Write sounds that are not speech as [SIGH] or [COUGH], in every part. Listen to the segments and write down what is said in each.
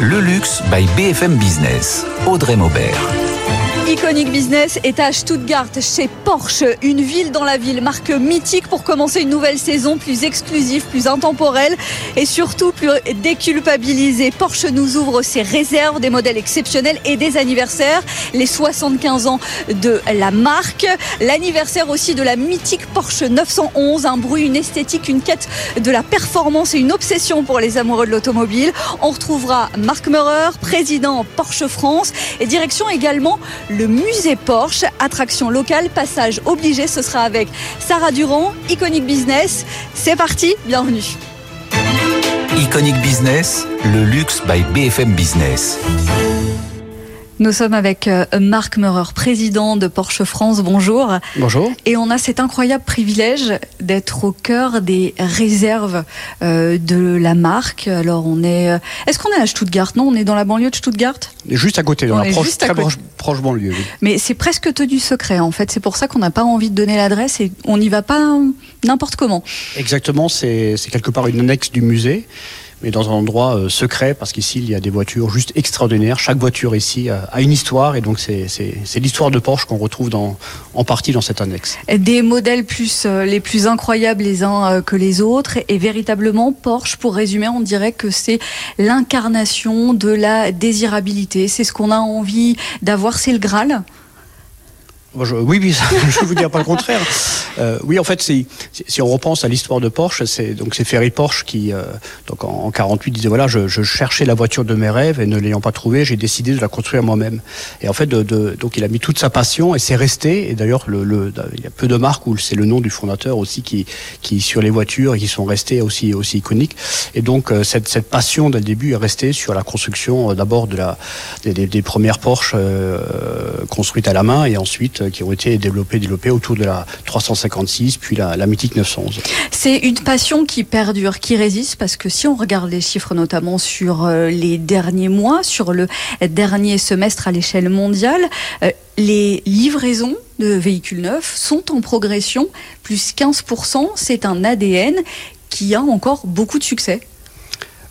Le luxe by BFM Business. Audrey Maubert. Iconic Business est à Stuttgart, chez Porsche, une ville dans la ville, marque mythique pour commencer une nouvelle saison plus exclusive, plus intemporelle et surtout plus déculpabilisée. Porsche nous ouvre ses réserves, des modèles exceptionnels et des anniversaires, les 75 ans de la marque, l'anniversaire aussi de la mythique Porsche 911, un bruit, une esthétique, une quête de la performance et une obsession pour les amoureux de l'automobile. On retrouvera Marc Meurer, président Porsche France et direction également le musée Porsche, attraction locale, passage obligé. Ce sera avec Sarah Durand, Iconic Business. C'est parti, bienvenue. Iconic Business, le luxe by BFM Business. Nous sommes avec euh, Marc Meurer, président de Porsche France. Bonjour. Bonjour. Et on a cet incroyable privilège d'être au cœur des réserves euh, de la marque. Alors on est, euh, est-ce qu'on est à Stuttgart? Non, on est dans la banlieue de Stuttgart? Juste à côté, dans la proche, très proche, proche, banlieue. Mais c'est presque tenu secret en fait. C'est pour ça qu'on n'a pas envie de donner l'adresse et on n'y va pas n'importe comment. Exactement. C'est quelque part une annexe du musée mais dans un endroit euh, secret, parce qu'ici, il y a des voitures juste extraordinaires. Chaque voiture ici a, a une histoire, et donc c'est l'histoire de Porsche qu'on retrouve en partie dans cette annexe. Des modèles plus, euh, les plus incroyables les uns euh, que les autres, et véritablement, Porsche, pour résumer, on dirait que c'est l'incarnation de la désirabilité. C'est ce qu'on a envie d'avoir, c'est le Graal oui, oui, [LAUGHS] je ne vous dire pas le contraire. Euh, oui, en fait, si, si on repense à l'histoire de Porsche, c'est donc c'est Ferry Porsche qui, euh, donc en, en, 48, disait voilà, je, je, cherchais la voiture de mes rêves et ne l'ayant pas trouvée, j'ai décidé de la construire moi-même. Et en fait, de, de, donc il a mis toute sa passion et c'est resté. Et d'ailleurs, le, le, il y a peu de marques où c'est le nom du fondateur aussi qui, qui sur les voitures et qui sont restées aussi aussi iconiques. Et donc euh, cette, cette passion dès le début est restée sur la construction euh, d'abord de la des, des, des premières Porsche euh, construites à la main et ensuite euh, qui ont été développés, autour de la 356, puis la, la mythique 911. C'est une passion qui perdure, qui résiste, parce que si on regarde les chiffres, notamment sur euh, les derniers mois, sur le dernier semestre à l'échelle mondiale, euh, les livraisons de véhicules neufs sont en progression, plus 15%. C'est un ADN qui a encore beaucoup de succès.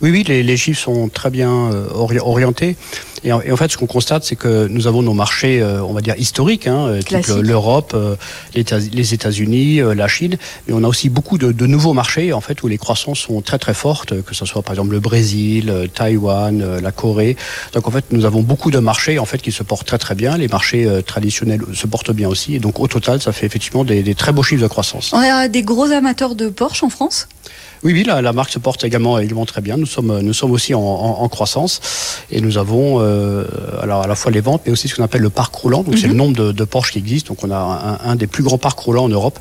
Oui, oui, les, les, chiffres sont très bien euh, orientés. Et en, et en, fait, ce qu'on constate, c'est que nous avons nos marchés, euh, on va dire, historiques, hein, type l'Europe, euh, les États-Unis, euh, la Chine. Mais on a aussi beaucoup de, de, nouveaux marchés, en fait, où les croissances sont très très fortes, que ce soit par exemple le Brésil, euh, Taïwan, euh, la Corée. Donc en fait, nous avons beaucoup de marchés, en fait, qui se portent très très bien. Les marchés traditionnels se portent bien aussi. Et donc au total, ça fait effectivement des, des très beaux chiffres de croissance. On a des gros amateurs de Porsche en France? Oui, oui, la, la, marque se porte également, également très bien. Nous sommes, nous sommes aussi en, en, en croissance et nous avons euh, alors à la fois les ventes, mais aussi ce qu'on appelle le parc roulant. Donc mm -hmm. c'est le nombre de, de, Porsche qui existent. Donc on a un, un, des plus grands parcs roulants en Europe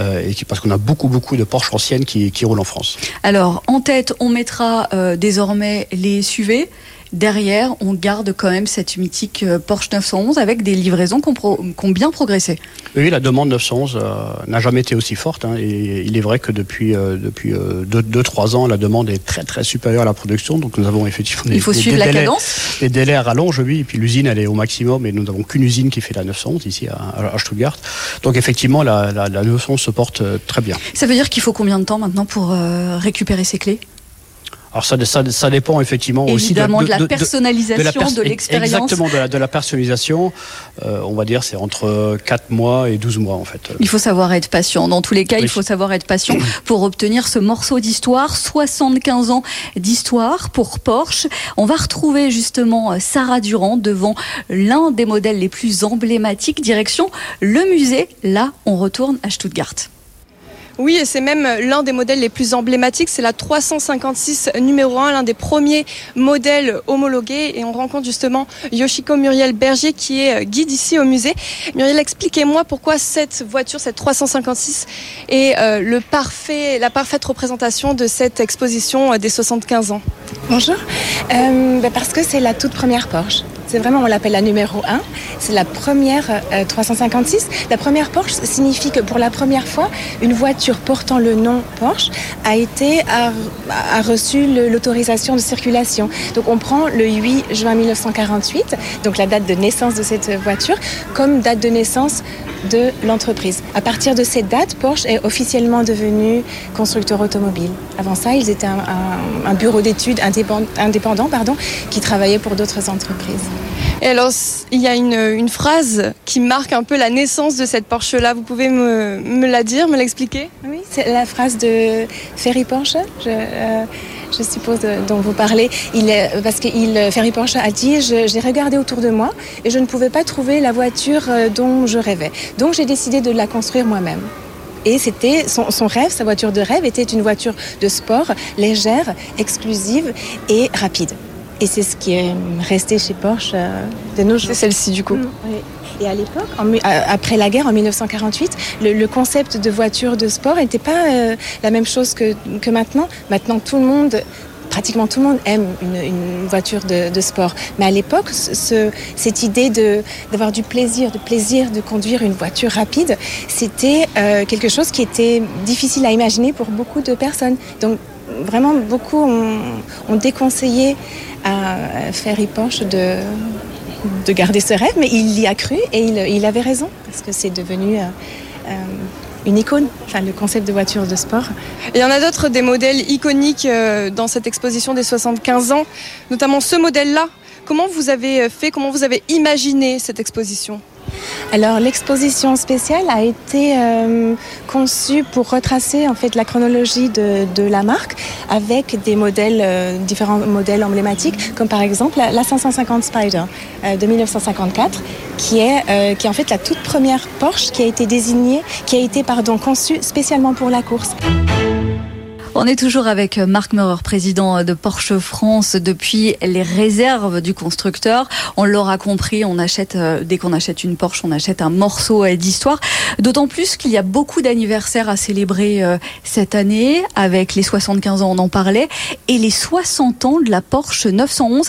euh, et qui, parce qu'on a beaucoup, beaucoup de Porsche anciennes qui, qui roulent en France. Alors en tête, on mettra euh, désormais les SUV derrière, on garde quand même cette mythique euh, Porsche 911 avec des livraisons qui ont, pro, qui ont bien progressé. Oui, la demande 911 euh, n'a jamais été aussi forte. Hein, et il est vrai que depuis 2-3 euh, depuis, euh, ans, la demande est très très supérieure à la production. Donc nous avons effectivement des, il faut des, suivre des la délais, cadence. des délais à rallonge, oui. Et puis l'usine, elle est au maximum et nous n'avons qu'une usine qui fait la 911 ici à, à Stuttgart. Donc effectivement, la, la, la 911 se porte très bien. Ça veut dire qu'il faut combien de temps maintenant pour récupérer ces clés? Alors ça, ça, ça, dépend effectivement Évidemment aussi de, de, de la personnalisation, de l'expérience. Exactement, de la, de la personnalisation. Euh, on va dire c'est entre 4 mois et 12 mois en fait. Il faut savoir être patient. Dans tous les cas, oui. il faut savoir être patient pour obtenir ce morceau d'histoire. 75 ans d'histoire pour Porsche. On va retrouver justement Sarah Durand devant l'un des modèles les plus emblématiques. Direction le musée. Là, on retourne à Stuttgart. Oui, et c'est même l'un des modèles les plus emblématiques. C'est la 356 numéro 1, l'un des premiers modèles homologués. Et on rencontre justement Yoshiko Muriel Berger, qui est guide ici au musée. Muriel, expliquez-moi pourquoi cette voiture, cette 356, est euh, le parfait, la parfaite représentation de cette exposition des 75 ans. Bonjour. Euh, bah parce que c'est la toute première Porsche. C'est vraiment, on l'appelle la numéro 1. C'est la première 356. La première Porsche signifie que pour la première fois, une voiture portant le nom Porsche a été a, reçu l'autorisation de circulation. Donc on prend le 8 juin 1948, donc la date de naissance de cette voiture, comme date de naissance de l'entreprise. À partir de cette date, Porsche est officiellement devenu constructeur automobile. Avant ça, ils étaient un bureau d'études indépendant, indépendant pardon, qui travaillait pour d'autres entreprises. Et alors, il y a une, une, phrase qui marque un peu la naissance de cette Porsche-là. Vous pouvez me, la dire, me l'expliquer? Oui, c'est la phrase de Ferry Porsche. Je, euh, suppose dont vous parlez, il parce que il, Ferry Porsche a dit j'ai regardé autour de moi et je ne pouvais pas trouver la voiture euh, dont je rêvais. Donc j'ai décidé de la construire moi-même. Et c'était son, rêve, sa voiture de rêve était une voiture de sport légère, exclusive et rapide. Et c'est ce qui est resté chez Porsche euh, de nos jours. C'est celle-ci du coup. Mmh, oui. Et à l'époque, après la guerre, en 1948, le, le concept de voiture de sport n'était pas euh, la même chose que, que, maintenant. Maintenant, tout le monde, pratiquement tout le monde aime une, une voiture de, de, sport. Mais à l'époque, ce, cette idée d'avoir du plaisir, de plaisir de conduire une voiture rapide, c'était euh, quelque chose qui était difficile à imaginer pour beaucoup de personnes. Donc, vraiment, beaucoup ont, ont déconseillé à Ferry Porsche de de garder ce rêve, mais il y a cru et il, avait raison, parce que c'est devenu euh, euh, une icône, enfin, le concept de voiture de sport. Il y en a d'autres des modèles iconiques euh, dans cette exposition des 75 ans, notamment ce modèle-là. Comment vous avez fait, comment vous avez imaginé cette exposition? Alors l'exposition spéciale a été euh, conçue pour retracer en fait la chronologie de, la marque avec des modèles euh, différents modèles emblématiques comme par exemple la, la 550 Spider euh, de 1954 qui est qui est en fait la toute première Porsche qui a été désignée qui a été pardon conçue spécialement pour la course. On est toujours avec Marc Meurer, président de Porsche France depuis les réserves du constructeur. On l'aura compris, on achète dès qu'on achète une Porsche, on achète un morceau d'histoire. D'autant plus qu'il y a beaucoup d'anniversaires à célébrer cette année avec les 75 ans, on en parlait, et les 60 ans de la Porsche 911.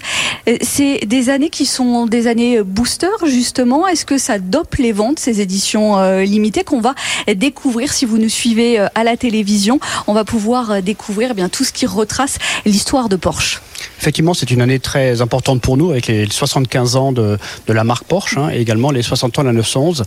C'est des années qui sont des années booster justement. Est-ce que ça dope les ventes ces éditions limitées qu'on va découvrir si vous nous suivez à la télévision? On va pouvoir découvrir eh bien tout ce qui retrace l'histoire de Porsche. Effectivement, c'est une année très importante pour nous avec les 75 ans de, de la marque Porsche hein, et également les 60 ans de la 911.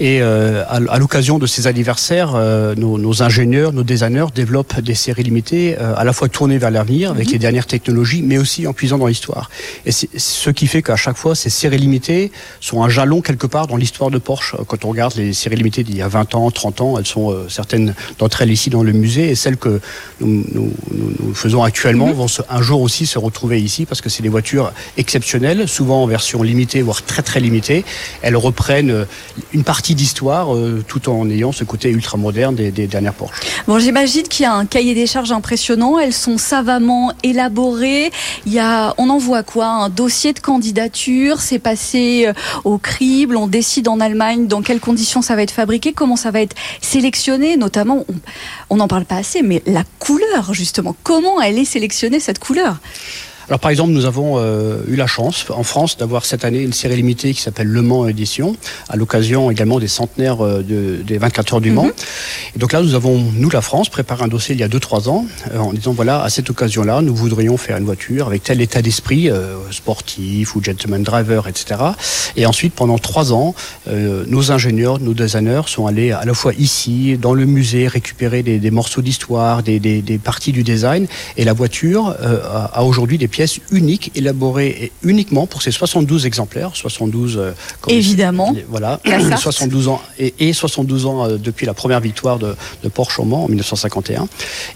Et euh, à, à l'occasion de ces anniversaires, euh, nos, nos ingénieurs, nos designers développent des séries limitées euh, à la fois tournées vers l'avenir avec mmh. les dernières technologies, mais aussi en puisant dans l'histoire. Et c'est ce qui fait qu'à chaque fois, ces séries limitées sont un jalon quelque part dans l'histoire de Porsche. Quand on regarde les séries limitées d'il y a 20 ans, 30 ans, elles sont euh, certaines d'entre elles ici dans le musée et celles que nous, nous, nous, faisons actuellement mmh. vont se, un jour aussi se retrouver ici parce que c'est des voitures exceptionnelles, souvent en version limitée, voire très très limitée. Elles reprennent une partie d'histoire euh, tout en ayant ce côté ultra moderne des, dernières Porsche. Bon, j'imagine qu'il y a un cahier des charges impressionnant. Elles sont savamment élaborées. Il y a, on en voit quoi? Un dossier de candidature? C'est passé au crible? On décide en Allemagne dans quelles conditions ça va être fabriqué, comment ça va être sélectionné? Notamment, on n'en parle pas assez, mais la couleur justement. Comment elle est sélectionnée cette couleur? Alors par exemple, nous avons euh, eu la chance en France d'avoir cette année une série limitée qui s'appelle Le Mans Édition, à l'occasion également des centenaires euh, de, des 24 heures du Mans. Mm -hmm. Et donc là, nous avons, nous la France, préparé un dossier il y a 2-3 ans euh, en disant voilà, à cette occasion-là, nous voudrions faire une voiture avec tel état d'esprit sportif ou gentleman driver, etc. Et ensuite, pendant 3 ans, nos ingénieurs, nos designers sont allés à la fois ici, dans le musée, récupérer des, des morceaux d'histoire, des, des, des parties du design. Et la voiture a, a aujourd'hui des pièces uniques, élaborées uniquement pour ces 72 exemplaires. 72, euh, Évidemment. Voilà, 72 ans et, et 72 ans euh, depuis la première victoire de, de Porsche au Mans en 1951.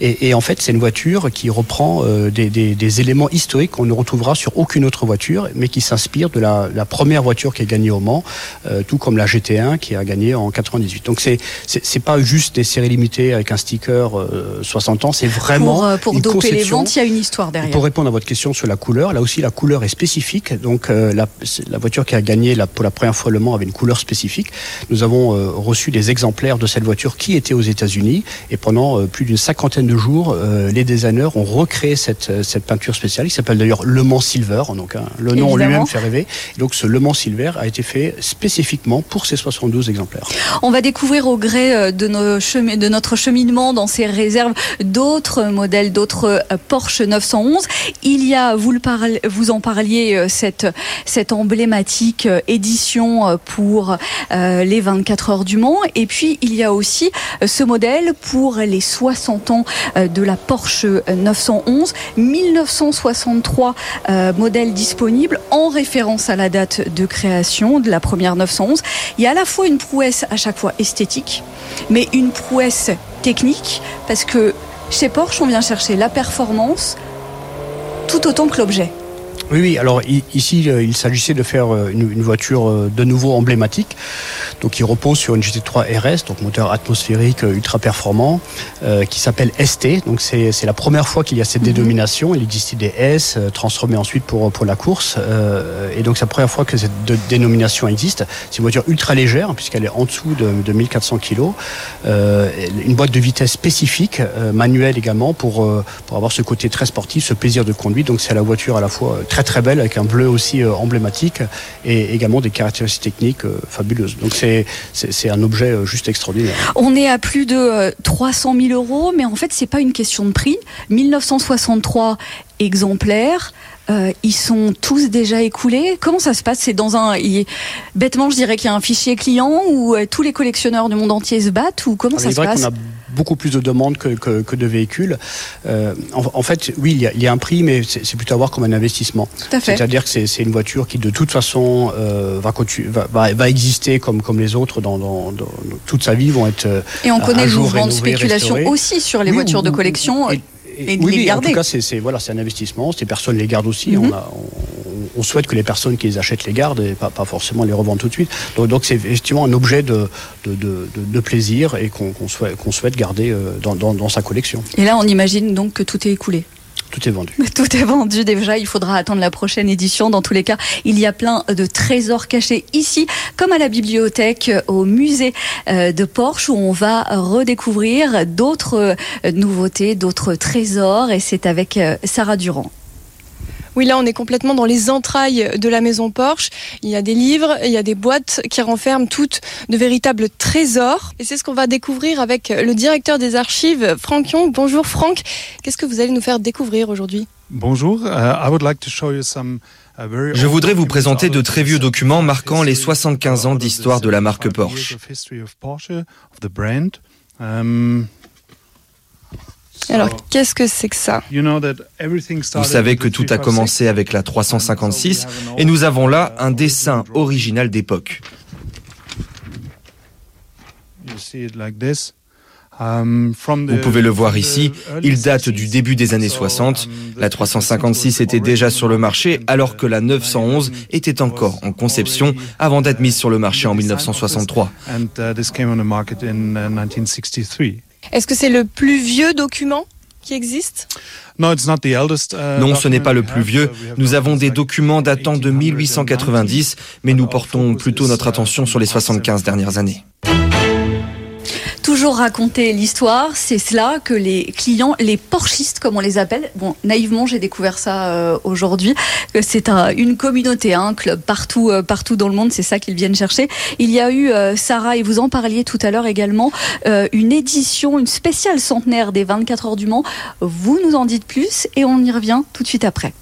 Et, et en fait, c'est une voiture qui reprend euh, des, des, des éléments historiques qu'on ne retrouvera sur aucune autre voiture, mais qui s'inspire de la, la première voiture qui a gagné au Mans, euh, tout comme la GT1 qui a gagné en 98. Donc c'est c'est pas juste des séries limitées avec un sticker euh, 60 ans, c'est vraiment pour, pour doper les ventes, il y a une histoire derrière. Pour répondre à votre question, question sur la couleur. Là aussi, la couleur est spécifique. Donc, euh, la, la, voiture qui a gagné la, pour la première fois Le Mans avait une couleur spécifique. Nous avons euh, reçu des exemplaires de cette voiture qui était aux États-Unis. Et pendant euh, plus d'une cinquantaine de jours, les designers ont recréé cette, cette peinture spéciale, qui s'appelle d'ailleurs Le Mans Silver. Donc, hein, le nom lui-même fait rêver. Et donc, ce Le Mans Silver a été fait spécifiquement pour ces 72 exemplaires. On va découvrir au gré de, nos de notre cheminement dans ces réserves d'autres modèles, d'autres Porsche 911. Il y a, vous, en parliez, euh, cette, emblématique euh, édition euh, pour les 24 heures du Mans. Et puis, il y a aussi ce modèle pour les 60 ans de la Porsche 911. 1963 modèles disponibles en référence à la date de création de la première 911. Il y a à la fois une prouesse à chaque fois esthétique, mais une prouesse technique, parce que chez Porsche, on vient chercher la performance tout autant que l'objet. Oui, oui. Alors ici, euh, il s'agissait de faire euh, une, voiture euh, de nouveau emblématique, donc qui repose sur une GT3 RS, donc moteur atmosphérique ultra performant, qui s'appelle ST. Donc c'est la première fois qu'il y a cette mhm. dénomination. Il existait des S transformés ensuite pour pour la course, et donc c'est la première fois que cette dénomination existe. C'est une voiture ultra légère puisqu'elle est en dessous de, de 1400 kg, une boîte de vitesse spécifique, manuelle également pour pour avoir ce côté très sportif, ce plaisir de conduite. Donc c'est la voiture à la fois très très belle avec un bleu aussi euh, emblématique et également des caractéristiques techniques euh, fabuleuses. Donc c'est un objet euh, juste extraordinaire. On est à plus de 300 000 euros, mais en fait c'est pas une question de prix. 1963 exemplaires. ils sont tous déjà écoulés. Comment ça se passe? C'est dans un bêtement, je dirais qu'il y a un fichier client où tous les collectionneurs du monde entier se battent ou comment ah, ça se passe? Beaucoup plus de demandes que, que, que de véhicules. Euh, en, en, fait, oui, il y, a, il y, a, un prix, mais c'est plutôt à voir comme un investissement. C'est-à-dire que c'est une voiture qui, de toute façon, euh, va, va, va, exister comme, comme les autres dans, dans, dans, toute sa vie, vont être. Euh, et on connaît le mouvement de spéculation aussi sur les voitures de collection. Et, et, oui, en tout cas, c'est voilà, un investissement. Ces personnes les gardent aussi. Mm -hmm. on, a, on, souhaite que les personnes qui les achètent les gardent et pas, pas forcément les revendent tout de suite. Donc c'est effectivement un objet de, de, de, de plaisir et qu'on souhaite, qu souhaite, garder euh, dans, dans, dans sa collection. Et là, on imagine donc que tout est écoulé. Tout est vendu. [LAUGHS] Tout est vendu déjà. Il faudra attendre la prochaine édition. Dans tous les cas, il y a plein de trésors cachés ici, comme à la bibliothèque, au musée euh, de Porsche, où on va redécouvrir d'autres euh, nouveautés, d'autres trésors. Et c'est avec Sarah Durand. Oui, là, on est complètement dans les entrailles de la maison Porsche. Il y a des livres, il y a des boîtes qui renferment toutes de véritables trésors. Et c'est ce qu'on va découvrir avec le directeur des archives, Franck Young. Bonjour Franck. Qu'est-ce que vous allez nous faire découvrir aujourd'hui? Bonjour. Uh, I would like to show you some uh, je voudrais vous présenter de très vieux documents marquant les 75 ans d'histoire de la marque Porsche. Alors, qu'est-ce que c'est que ça? Vous savez que tout a commencé avec la 356 et nous avons là un dessin original d'époque. Vous pouvez le voir ici, il date du début des années 60. La 356 était déjà sur le marché alors que la 911 était encore en conception avant d'être mise sur le marché en 1963. Est-ce que c'est le plus vieux document qui existe? Uh, non, ce n'est pas le plus vieux. Nous avons des documents datant de 1890, mais nous portons plutôt notre attention sur les 75 dernières années toujours raconter l'histoire, c'est cela que les clients, les porchistes comme on les appelle, bon naïvement j'ai découvert ça euh, aujourd'hui, c'est un, une communauté, un club partout, euh, partout dans le monde, c'est ça qu'ils viennent chercher. Il y a eu, euh, Sarah, et vous en parliez tout à l'heure également, une édition, une spéciale centenaire des 24 heures du Mans. Vous nous en dites plus et on y revient tout de suite après.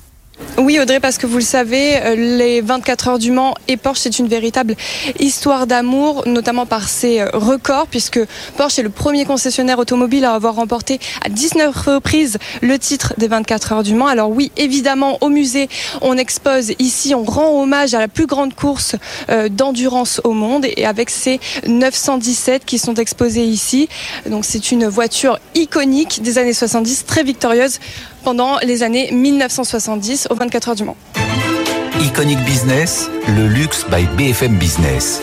Oui, Audrey, parce que vous le savez, euh, les 24 heures du Mans et Porsche, c'est une véritable histoire d'amour, notamment par ses euh, records, puisque Porsche est le premier concessionnaire automobile à avoir remporté à 19 reprises le titre des 24 heures du Mans. Alors oui, évidemment, au musée, on expose ici, on rend hommage à la plus grande course euh, d'endurance au monde, et avec ces 917 qui sont exposés ici. Donc c'est une voiture iconique des années 70, très victorieuse pendant les années 1970 aux 24 heures du Mans. Iconic Business, le luxe by BFM Business.